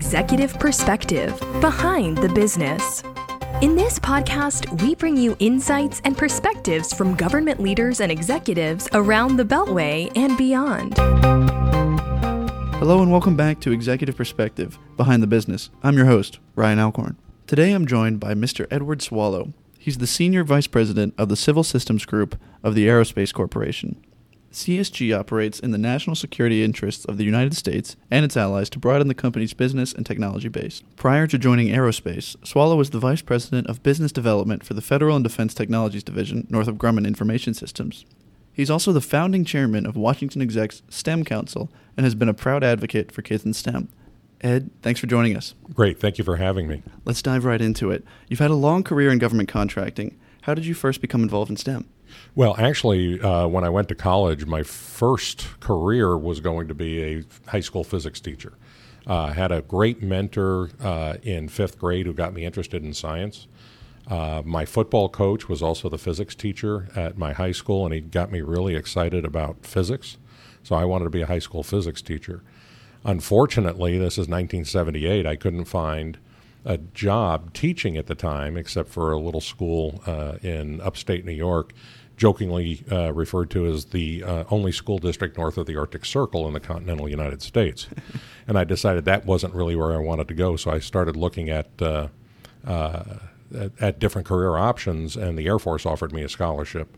Executive Perspective Behind the Business. In this podcast, we bring you insights and perspectives from government leaders and executives around the Beltway and beyond. Hello and welcome back to Executive Perspective Behind the Business. I'm your host, Ryan Alcorn. Today I'm joined by Mr. Edward Swallow. He's the Senior Vice President of the Civil Systems Group of the Aerospace Corporation. CSG operates in the national security interests of the United States and its allies to broaden the company's business and technology base. Prior to joining aerospace, Swallow was the Vice President of Business Development for the Federal and Defense Technologies Division, Northrop Grumman Information Systems. He's also the founding chairman of Washington Exec's STEM Council and has been a proud advocate for kids in STEM. Ed, thanks for joining us. Great. Thank you for having me. Let's dive right into it. You've had a long career in government contracting. How did you first become involved in STEM? Well, actually, uh, when I went to college, my first career was going to be a high school physics teacher. Uh, had a great mentor uh, in fifth grade who got me interested in science. Uh, my football coach was also the physics teacher at my high school, and he got me really excited about physics. So I wanted to be a high school physics teacher. Unfortunately, this is 1978. I couldn't find a job teaching at the time, except for a little school uh, in upstate New York jokingly uh, referred to as the uh, only school district north of the Arctic Circle in the continental United States. and I decided that wasn't really where I wanted to go, so I started looking at, uh, uh, at, at different career options, and the Air Force offered me a scholarship.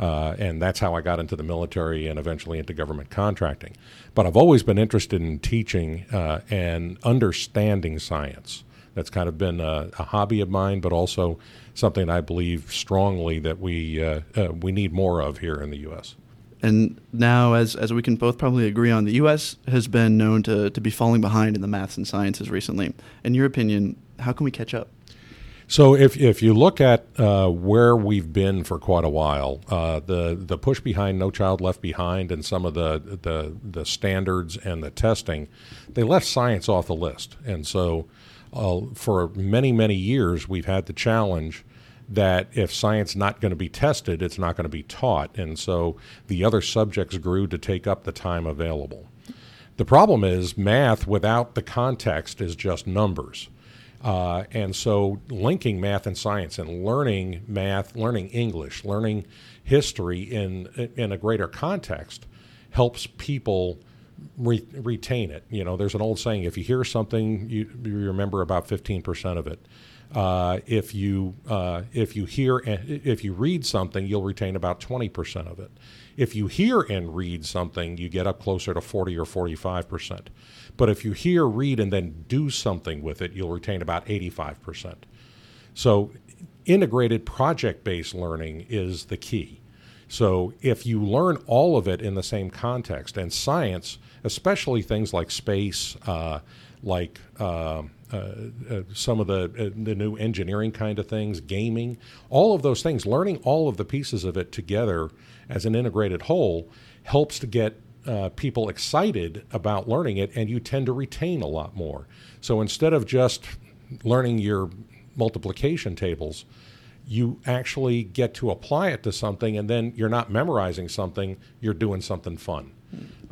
Uh, and that's how I got into the military and eventually into government contracting. But I've always been interested in teaching uh, and understanding science. That's kind of been a, a hobby of mine, but also something I believe strongly that we uh, uh, we need more of here in the U.S. And now, as, as we can both probably agree on, the U.S. has been known to, to be falling behind in the maths and sciences recently. In your opinion, how can we catch up? So, if, if you look at uh, where we've been for quite a while, uh, the the push behind No Child Left Behind and some of the, the the standards and the testing, they left science off the list, and so uh, for many, many years, we've had the challenge that if science not going to be tested, it's not going to be taught. And so the other subjects grew to take up the time available. The problem is math without the context is just numbers. Uh, and so linking math and science and learning math, learning English, learning history in, in a greater context helps people re- retain it. You know, there's an old saying: if you hear something, you, you remember about 15% of it. Uh, if you uh, if you hear if you read something, you'll retain about 20% of it. If you hear and read something, you get up closer to 40 or 45%. But if you hear, read, and then do something with it, you'll retain about 85%. So, integrated project based learning is the key. So, if you learn all of it in the same context, and science especially things like space, uh, like uh, uh, uh some of the uh, the new engineering kind of things, gaming, all of those things. Learning all of the pieces of it together as an integrated whole helps to get uh, people excited about learning it, and you tend to retain a lot more. So instead of just learning your multiplication tables, you actually get to apply it to something, and then you're not memorizing something, you're doing something fun.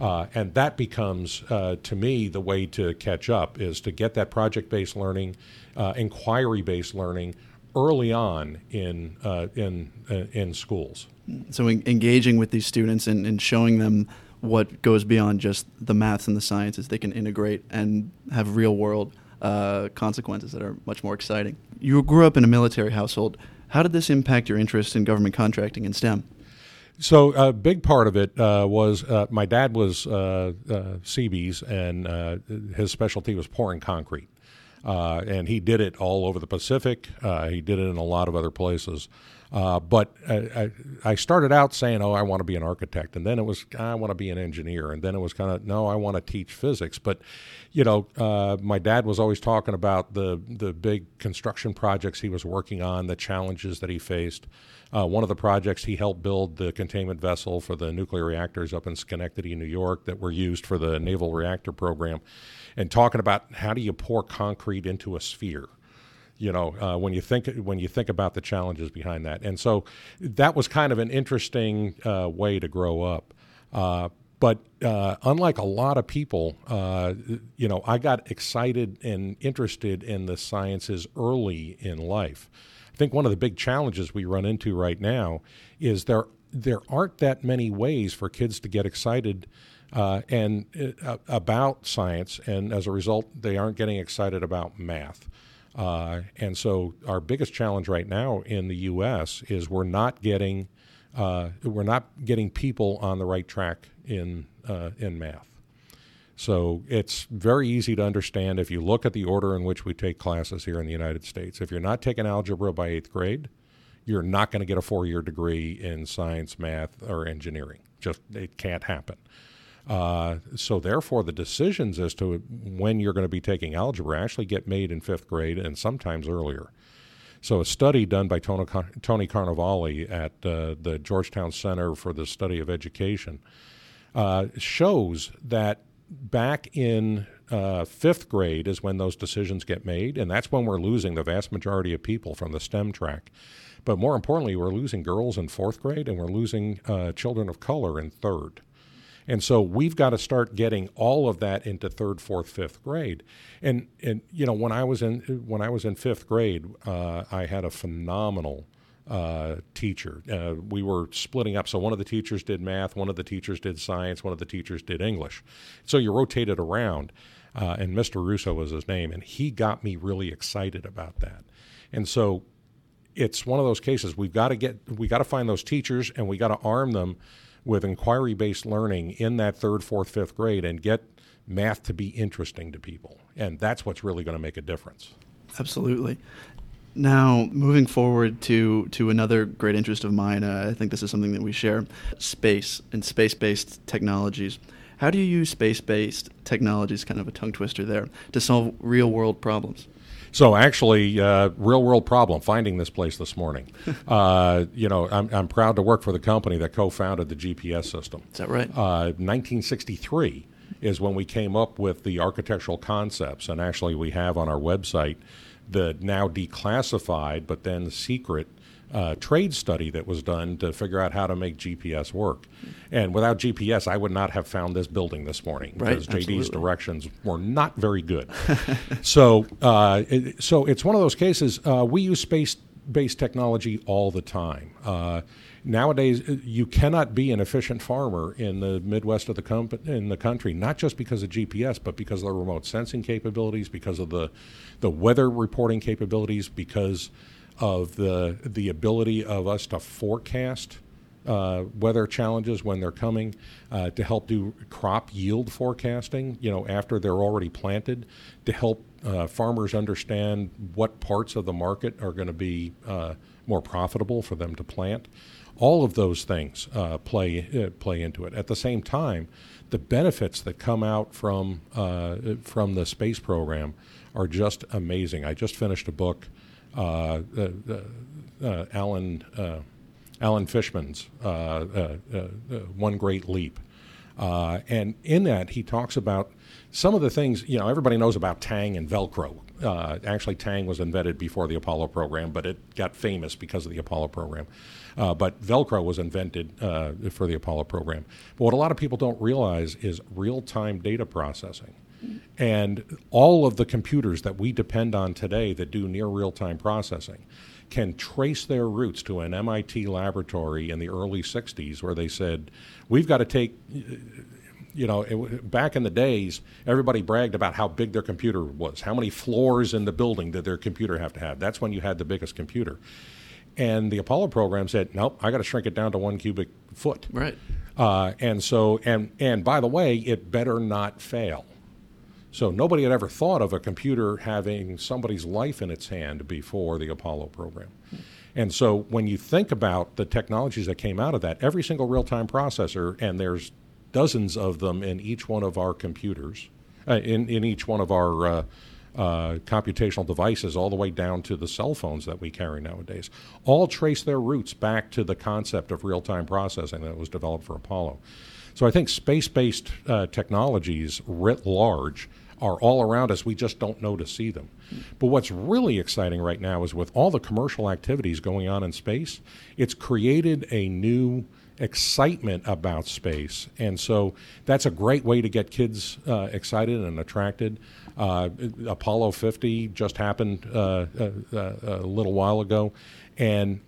Uh, and that becomes, uh, to me, the way to catch up is to get that project based learning, uh, inquiry based learning early on in, uh, in, uh, in schools. So, en- engaging with these students and, and showing them what goes beyond just the maths and the sciences, they can integrate and have real world uh, consequences that are much more exciting. You grew up in a military household. How did this impact your interest in government contracting and STEM? So a big part of it uh, was uh, my dad was uh, uh Seabees, and uh, his specialty was pouring concrete. Uh, and he did it all over the Pacific. he did it in a lot of other places. Uh, but uh, I, I, started out saying, "Oh, I want to be an architect," and then it was, ah, "I want to be an engineer," and then it was kind of, "No, I want to teach physics." But you know, uh, my dad was always talking about the the big construction projects he was working on, the challenges that he faced. Uh, one of the projects he helped build the containment vessel for the nuclear reactors up in Schenectady, New York, that were used for the naval reactor program, and talking about how do you pour concrete into a sphere you know uh, when you think when you think about the challenges behind that and so that was kind of an interesting uh, way to grow up uh, But uh, unlike a lot of people, uh, you know, I got excited and interested in the sciences early in life. I think one of the big challenges we run into right now is there there aren't that many ways for kids to get excited uh, and uh, about science, and as a result, they aren't getting excited about math. Uh, and so, our biggest challenge right now in the U.S. is we're not getting uh, we're not getting people on the right track in uh, in math. So it's very easy to understand if you look at the order in which we take classes here in the United States. If you're not taking algebra by eighth grade, you're not going to get a four year degree in science, math, or engineering. Just it can't happen. Uh, so therefore, the decisions as to when you're going to be taking algebra actually get made in fifth grade and sometimes earlier. So a study done by Tony, Tony at uh, the Georgetown Center for the Study of Education uh, shows that back in uh, fifth grade is when those decisions get made, and that's when we're losing the vast majority of people from the STEM track. But more importantly, we're losing girls in fourth grade, and we're losing uh, children of color in third. And so we've got to start getting all of that into third, fourth, fifth grade. And and you know when I was in when I was in fifth grade, uh, I had a phenomenal uh, teacher. Uh, we were splitting up. So one of the teachers did math, one of the teachers did science, one of the teachers did English. So you rotated around. Uh, and Mr. Russo was his name, and he got me really excited about that. And so it's one of those cases we've got to get we got to find those teachers and we got to arm them with inquiry based learning in that third, fourth, fifth grade and get math to be interesting to people. And that's what's really going to make a difference. Absolutely. Now, moving forward to, to another great interest of mine, uh, I think this is something that we share space and space based technologies. How do you use space based technologies, kind of a tongue twister there, to solve real world problems? So actually, uh, real world problem finding this place this morning. uh, you know, I'm, I'm proud to work for the company that co-founded the GPS system. Is that right? Uh, 1963 is when we came up with the architectural concepts, and actually we have on our website the now declassified but then secret uh, trade study that was done to figure out how to make GPS work. And without GPS, I would not have found this building this morning because right, JD's directions were not very good. so, uh, it, so it's one of those cases. Uh, we use space-based technology all the time. Uh, nowadays, uh, you cannot be an efficient farmer in the Midwest of the com- in the country, not just because of GPS, but because of the remote sensing capabilities, because of the the weather reporting capabilities, because of the the ability of us to forecast uh, weather challenges when they're coming, uh, to help do crop yield forecasting. You know, after they're already planted, to help uh, farmers understand what parts of the market are going to be uh, more profitable for them to plant. All of those things uh, play uh, play into it. At the same time, the benefits that come out from from the space program are just amazing. I just finished a book Uh, uh, uh, Alan Alan Fishman's One Great Leap. Uh, and in that, he talks about some of the things, you know, everybody knows about Tang and Velcro. Uh, actually, Tang was invented before the Apollo program, but it got famous because of the Apollo program. Uh, but Velcro was invented for the Apollo program. But what a lot of people don't realize is real time data processing. And all of the computers that we depend on today that do near real time processing can trace their roots to an MIT laboratory in the early 60s where they said, we've got to take. You know, it, back in the days, everybody bragged about how big their computer was. How many floors in the building did their computer have to have? That's when you had the biggest computer. And the Apollo program said, nope, I got to shrink it down to one cubic foot. Right. Uh, and so, and and by the way, it better not fail. So nobody had ever thought of a computer having somebody's life in its hand before the Apollo program. And so when you think about the technologies that came out of that, every single real time processor, and there's dozens of them in each one of our computers, uh, in, in each one of our uh, uh, computational devices, all the way down to the cell phones that we carry nowadays, all trace their roots back to the concept of real time processing that was developed for Apollo. So I think space based uh, technologies writ large are all around us. We just don't know to see them. But what's really exciting right now is with all the commercial activities going on in space, it's created a new excitement about space. And so that's a great way to get kids uh, excited and attracted. Uh, Apollo 50 just happened uh, uh, uh a little while ago, and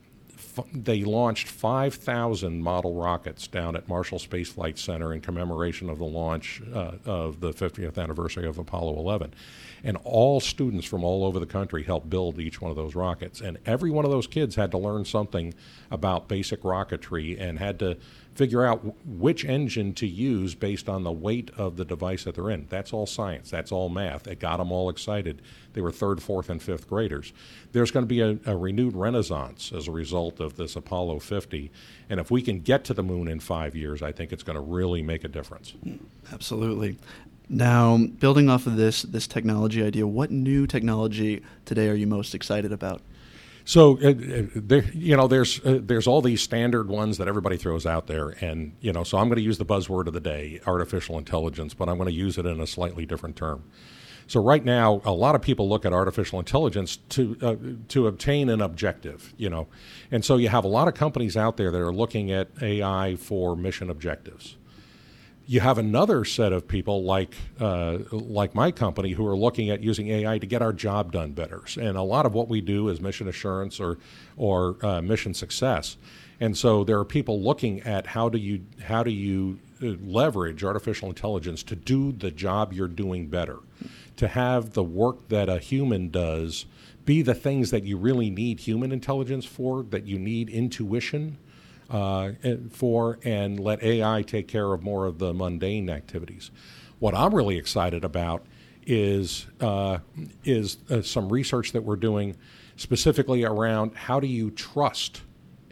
they launched 5,000 model rockets down at Marshall Space Flight Center in commemoration of the launch uh, of the 50th anniversary of Apollo 11. And all students from all over the country helped build each one of those rockets. And every one of those kids had to learn something about basic rocketry and had to figure out w- which engine to use based on the weight of the device that they're in. That's all science. That's all math. It got them all excited. They were third, fourth, and fifth graders. There's going to be a, a renewed renaissance as a result of this Apollo 50. And if we can get to the moon in five years, I think it's going to really make a difference. Absolutely. Now, building off of this this technology idea, what new technology today are you most excited about? So, uh, uh, there, you know, there's uh, there's all these standard ones that everybody throws out there, and you know, so I'm going to use the buzzword of the day, artificial intelligence, but I'm going to use it in a slightly different term. So, right now, a lot of people look at artificial intelligence to uh, to obtain an objective, you know, and so you have a lot of companies out there that are looking at AI for mission objectives you have another set of people like uh, like my company who are looking at using AI to get our job done better. And a lot of what we do is mission assurance or or uh, mission success. And so there are people looking at how do you how do you uh, leverage artificial intelligence to do the job you're doing better, to have the work that a human does be the things that you really need human intelligence for, that you need intuition uh, for and let AI take care of more of the mundane activities. What I'm really excited about is uh, is uh, some research that we're doing specifically around how do you trust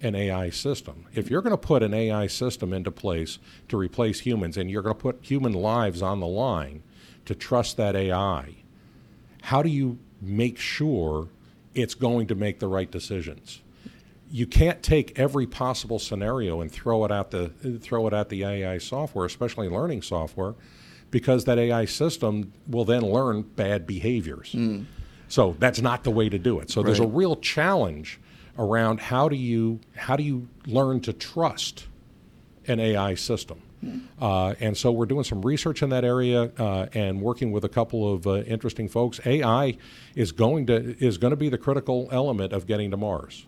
an AI system. If you're going to put an AI system into place to replace humans and you're going to put human lives on the line to trust that AI, how do you make sure it's going to make the right decisions? you can't take every possible scenario and throw it at the throw it at the AI software, especially learning software, because that AI system will then learn bad behaviors. Mm. So that's not the way to do it. So right. there's a real challenge around how do you how do you learn to trust an AI system. Uh, and so we're doing some research in that area uh, and working with a couple of uh, interesting folks. AI is going to is going to be the critical element of getting to Mars.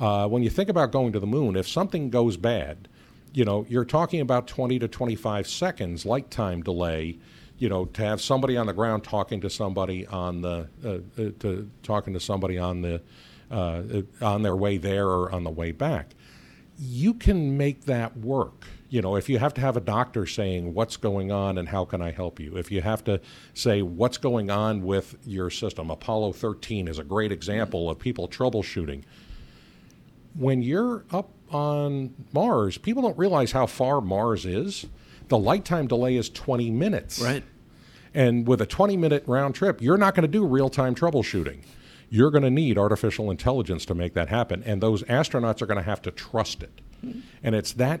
Uh, when you think about going to the moon, if something goes bad, you know, you're talking about 20 to 25 seconds light time delay, you know, to have somebody on the ground talking to somebody on the, uh, uh, to talking to somebody on the, on their way there or on the way back. You can make that work. You know, if you have to have a doctor saying what's going on and how can I help you, if you have to say what's going on with your system, Apollo 13 is a great example of people troubleshooting when you're up on Mars, people don't realize how far Mars is. The light time delay is 20 minutes. Right. And with a 20 minute round trip, you're not going to do real time troubleshooting. You're going to need artificial intelligence to make that happen. And those astronauts are going to have to trust it. Mm-hmm. And it's that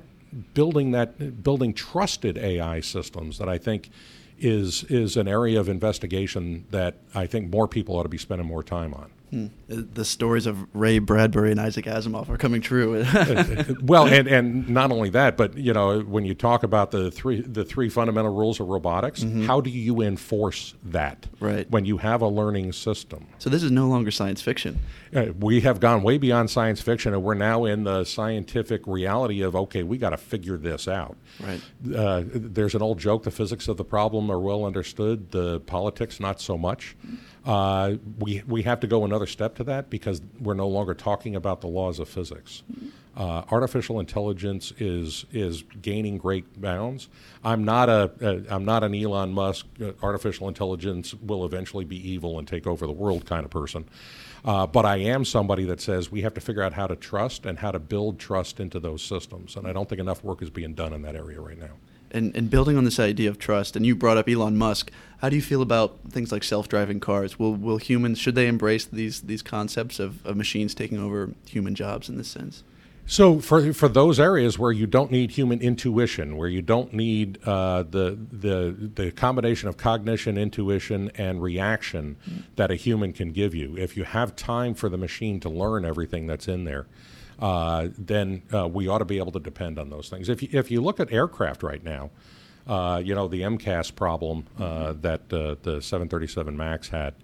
building that building trusted AI systems that I think is is an area of investigation that I think more people ought to be spending more time on. Hmm. The stories of Ray Bradbury and Isaac Asimov are coming true. well, and, and not only that, but you know, when you talk about the three the three fundamental rules of robotics, mm-hmm. how do you enforce that? Right. When you have a learning system. So this is no longer science fiction. Uh, we have gone way beyond science fiction, and we're now in the scientific reality of okay, we got to figure this out. Right. Uh, there's an old joke: the physics of the problem are well understood, the politics not so much. Mm-hmm uh, we, we have to go another step to that because we're no longer talking about the laws of physics. Uh, artificial intelligence is is gaining great bounds. I'm not a, a I'm not an Elon Musk. Uh, artificial intelligence will eventually be evil and take over the world kind of person. Uh, but I am somebody that says we have to figure out how to trust and how to build trust into those systems. And I don't think enough work is being done in that area right now and, and building on this idea of trust, and you brought up Elon Musk. How do you feel about things like self-driving cars? Will will humans should they embrace these these concepts of, of machines taking over human jobs in this sense? So for for those areas where you don't need human intuition, where you don't need uh, the the the combination of cognition, intuition, and reaction mm. that a human can give you, if you have time for the machine to learn everything that's in there, uh, then uh, we ought to be able to depend on those things. If you, if you look at aircraft right now, uh, you know the MCAS problem uh, that uh, the 737 Max had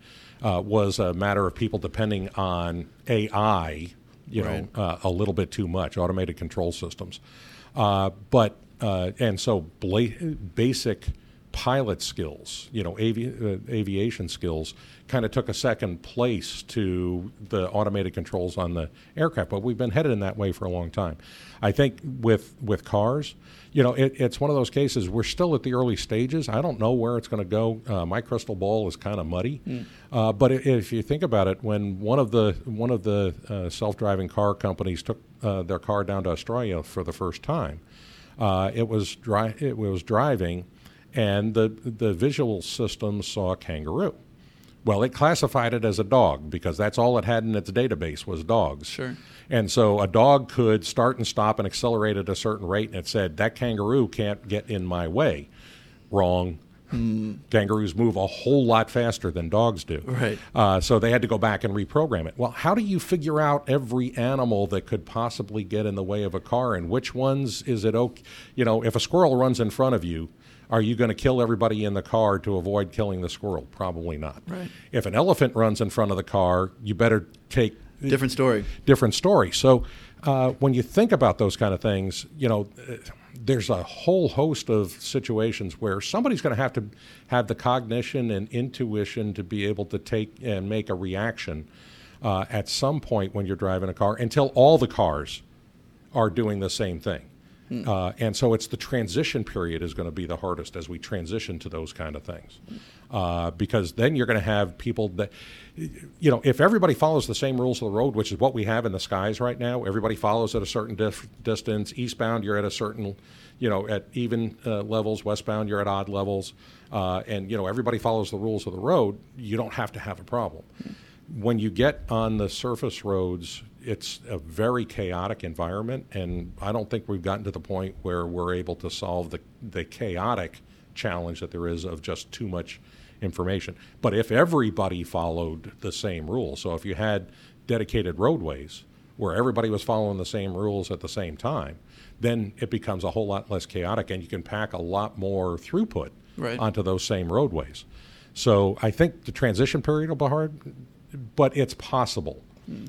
was a matter of people depending on AI you right. know, uh, a little bit too much, automated control systems. Uh, but, uh, and so bla- basic pilot skills, you know, avi- uh, aviation skills, kind of took a second place to the automated controls on the aircraft. But we've been headed in that way for a long time. I think with with cars, you know, it, it's one of those cases. We're still at the early stages. I don't know where it's going to go. Uh, my crystal ball is kind of muddy. Mm. Uh, but if you think about it, when one of the one of the uh, self-driving car companies took uh, their car down to Australia for the first time, uh, it was dri- it was driving and the, the visual system saw a kangaroo. Well, it classified it as a dog because that's all it had in its database was dogs. Sure. And so a dog could start and stop and accelerate at a certain rate, and it said, that kangaroo can't get in my way. Wrong. Mm. Kangaroos move a whole lot faster than dogs do. Right. Uh, so they had to go back and reprogram it. Well, how do you figure out every animal that could possibly get in the way of a car, and which ones is it okay? You know, if a squirrel runs in front of you, are you going to kill everybody in the car to avoid killing the squirrel? Probably not. Right. If an elephant runs in front of the car, you better take different story. Different story. So uh, when you think about those kind of things, you know, uh, there's a whole host of situations where somebody's going to have to have the cognition and intuition to be able to take and make a reaction uh, at some point when you're driving a car until all the cars are doing the same thing. Mm. Uh, and so it's the transition period is going to be the hardest as we transition to those kind of things. Uh, because then you're going to have people that, you know, if everybody follows the same rules of the road, which is what we have in the skies right now, everybody follows at a certain dif- distance. Eastbound, you're at a certain, you know, at even uh, levels. Westbound, you're at odd levels. Uh, and, you know, everybody follows the rules of the road. You don't have to have a problem. Mm. When you get on the surface roads, it's a very chaotic environment, and I don't think we've gotten to the point where we're able to solve the, the chaotic challenge that there is of just too much information. But if everybody followed the same rules, so if you had dedicated roadways where everybody was following the same rules at the same time, then it becomes a whole lot less chaotic, and you can pack a lot more throughput right. onto those same roadways. So I think the transition period will be hard, but it's possible.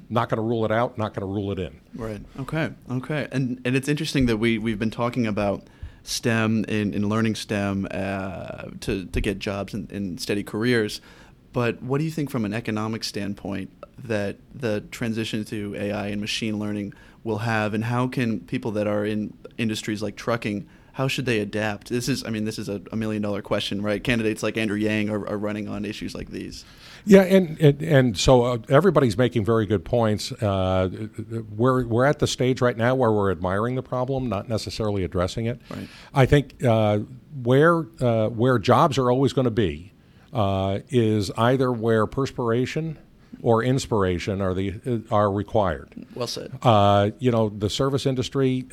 Not going to rule it out. Not going to rule it in. Right. Okay. Okay. And and it's interesting that we we've been talking about STEM in learning STEM uh, to to get jobs and, and steady careers. But what do you think from an economic standpoint that the transition to AI and machine learning will have, and how can people that are in industries like trucking how should they adapt? This is, I mean, this is a, a million dollar question, right? Candidates like Andrew Yang are, are running on issues like these. Yeah, and and, and so uh, everybody's making very good points. Uh, we're we're at the stage right now where we're admiring the problem, not necessarily addressing it. Right. I think uh, where uh, where jobs are always going to be uh, is either where perspiration or inspiration are the are required. Well said. Uh, you know, the service industry.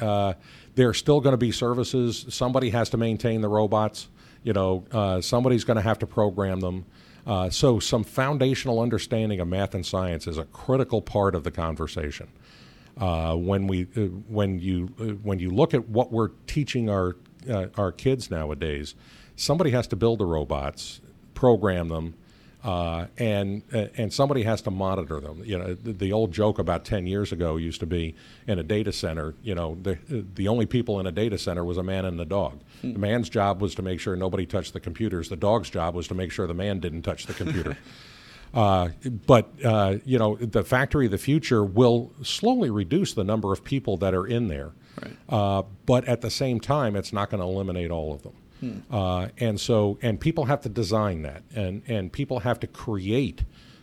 There are still going to be services. Somebody has to maintain the robots. You know, uh, somebody's going to have to program them. Uh, so, some foundational understanding of math and science is a critical part of the conversation. Uh, when we, uh, when you, uh, when you look at what we're teaching our uh, our kids nowadays, somebody has to build the robots, program them, uh, and uh, and somebody has to monitor them. You know, the, the, old joke about ten years ago used to be in a data center. You know, the the only people in a data center was a man and the dog. Hmm. The man's job was to make sure nobody touched the computers. The dog's job was to make sure the man didn't touch the computer. Uh, but uh, you know, the factory of the future will slowly reduce the number of people that are in there. Right. Uh, but at the same time, it's not going to eliminate all of them. Hmm. Uh, and so, and people have to design that, and and people have to create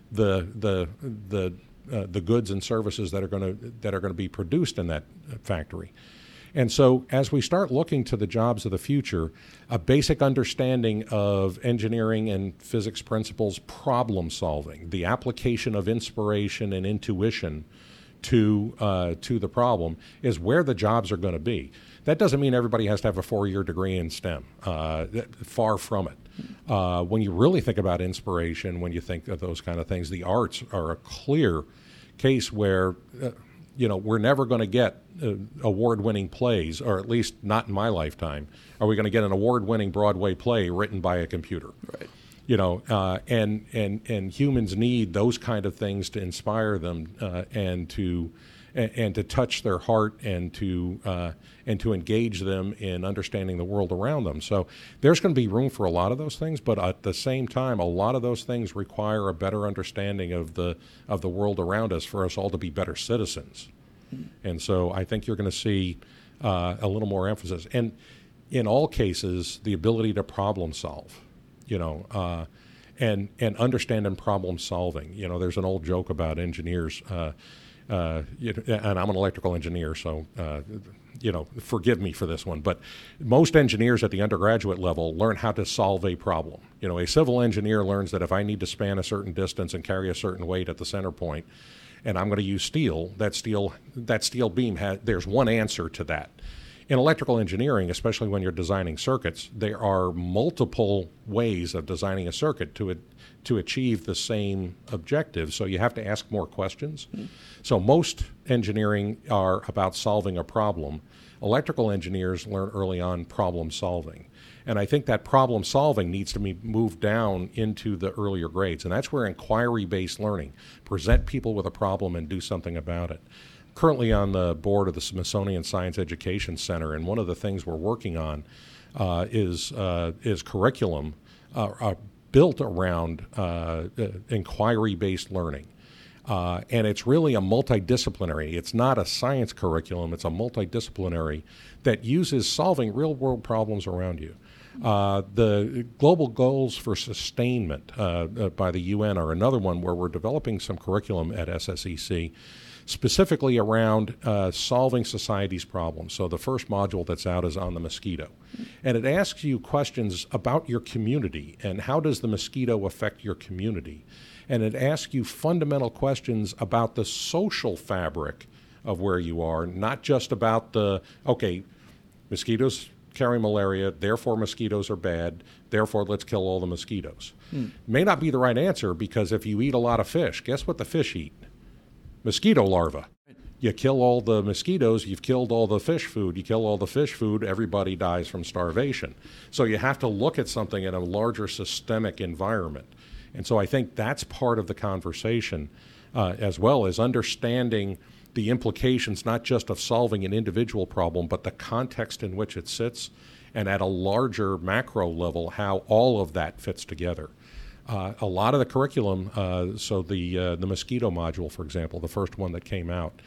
the the the uh, the goods and services that are going to that are going to be produced in that factory. And so, as we start looking to the jobs of the future, a basic understanding of engineering and physics principles, problem solving, the application of inspiration and intuition to uh, to the problem is where the jobs are going to be. That doesn't mean everybody has to have a four-year degree in STEM. Uh, far from it. Uh, when you really think about inspiration, when you think of those kind of things, the arts are a clear case where uh, you know we're never going to get uh, award-winning plays, or at least not in my lifetime. Are we going to get an award-winning Broadway play written by a computer? Right you know, uh, and and and humans need those kind of things to inspire them uh, and to and, and, to touch their heart and to uh, and to engage them in understanding the world around them. So there's going to be room for a lot of those things, but at the same time, a lot of those things require a better understanding of the of the world around us for us all to be better citizens. And so I think you're going to see uh, a little more emphasis, and in all cases, the ability to problem solve you know, uh, and and understanding problem solving. You know, there's an old joke about engineers, uh, uh, you know, and I'm an electrical engineer, so uh, you know, forgive me for this one, but most engineers at the undergraduate level learn how to solve a problem. You know, a civil engineer learns that if I need to span a certain distance and carry a certain weight at the center point, and I'm going to use steel, that steel that steel beam has there's one answer to that in electrical engineering, especially when you're designing circuits, there are multiple ways of designing a circuit to to achieve the same objective. So you have to ask more questions. Mm-hmm. So most engineering are about solving a problem. Electrical engineers learn early on problem solving. And I think that problem solving needs to be moved down into the earlier grades. And that's where inquiry based learning, present people with a problem and do something about it currently on the board of the Smithsonian Science Education Center, and one of the things we're working on uh, is uh, is curriculum uh, uh built around uh, uh, inquiry-based learning. and it's really a multidisciplinary. It's not a science curriculum. It's a multidisciplinary that uses solving real-world problems around you. Uh, the global goals for sustainment uh, uh, by the UN are another one where we're developing some curriculum at SSEC specifically around uh, solving society's problems. So the first module that's out is on the mosquito. And it asks you questions about your community and how does the mosquito affect your community. And it asks you fundamental questions about the social fabric of where you are, not just about the, okay, mosquitoes carry malaria, therefore mosquitoes are bad, therefore let's kill all the mosquitoes. Hmm. May not be the right answer because if you eat a lot of fish, guess what the fish eat? Mosquito larvae. You kill all the mosquitoes, you've killed all the fish food. You kill all the fish food, everybody dies from starvation. So you have to look at something in a larger systemic environment. And so I think that's part of the conversation uh, as well as understanding the implications not just of solving an individual problem, but the context in which it sits, and at a larger macro level, how all of that fits together. Uh, a lot of the curriculum, uh, so the uh, the mosquito module, for example, the first one that came out,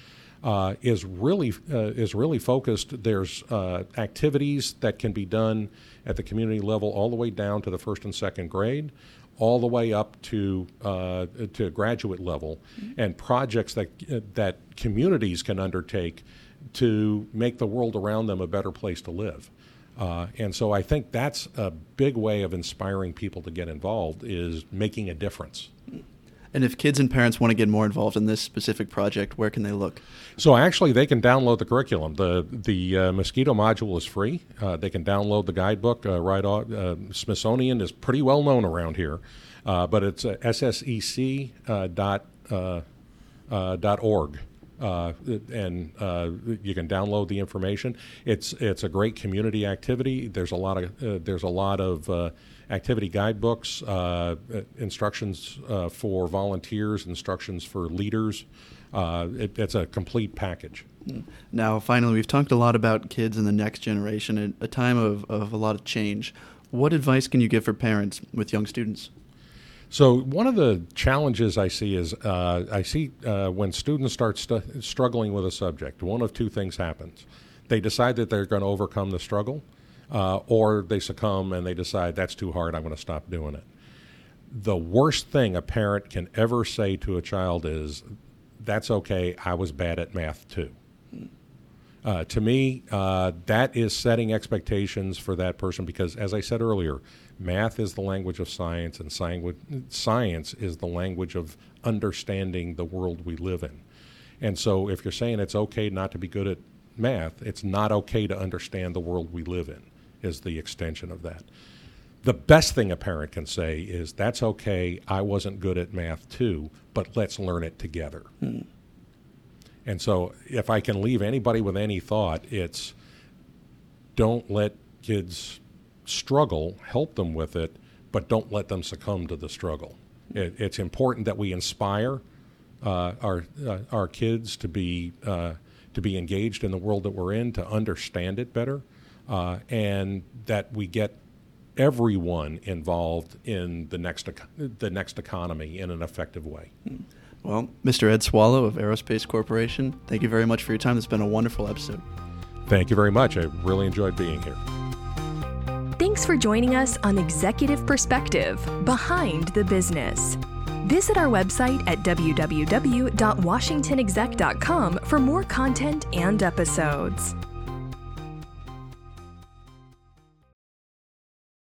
uh, is really uh, is really focused. There's activities that can be done at the community level, all the way down to the first and second grade, all the way up to to graduate level, mm-hmm. and projects that that communities can undertake to make the world around them a better place to live. Uh, and so I think that's a big way of inspiring people to get involved is making a difference. And if kids and parents want to get more involved in this specific project, where can they look? So actually, they can download the curriculum. the The uh, mosquito module is free. Uh, they can download the guidebook. Uh, right, off, uh, Smithsonian is pretty well known around here, uh, but it's ssec dot dot org uh, and uh, you can download the information. It's it's a great community activity. There's a lot of uh, there's a lot of uh, activity guidebooks, uh, instructions uh, for volunteers, instructions for leaders. It, it's a complete package. Now, finally, we've talked a lot about kids and the next generation at a time of, of a lot of change. What advice can you give for parents with young students? So one of the challenges I see is uh, I see uh, when students start st- struggling with a subject, one of two things happens: they decide that they're going to overcome the struggle, uh, or they succumb and they decide that's too hard. I'm going to stop doing it. The worst thing a parent can ever say to a child is, "That's okay. I was bad at math too." Uh, to me, uh, that is setting expectations for that person because, as I said earlier, math is the language of science, and science is the language of understanding the world we live in. And so, if you're saying it's okay not to be good at math, it's not okay to understand the world we live in, is the extension of that. The best thing a parent can say is, That's okay, I wasn't good at math too, but let's learn it together. Hmm. And so, if I can leave anybody with any thought, it's don't let kids struggle, help them with it, but don't let them succumb to the struggle. It, it's important that we inspire uh, our uh, our kids to be uh, to be engaged in the world that we're in, to understand it better, uh, and that we get everyone involved in the next the next economy in an effective way. Well, Mr. Ed Swallow of Aerospace Corporation, thank you very much for your time. It's been a wonderful episode. Thank you very much. I really enjoyed being here. Thanks for joining us on Executive Perspective Behind the Business. Visit our website at www.washingtonexec.com for more content and episodes.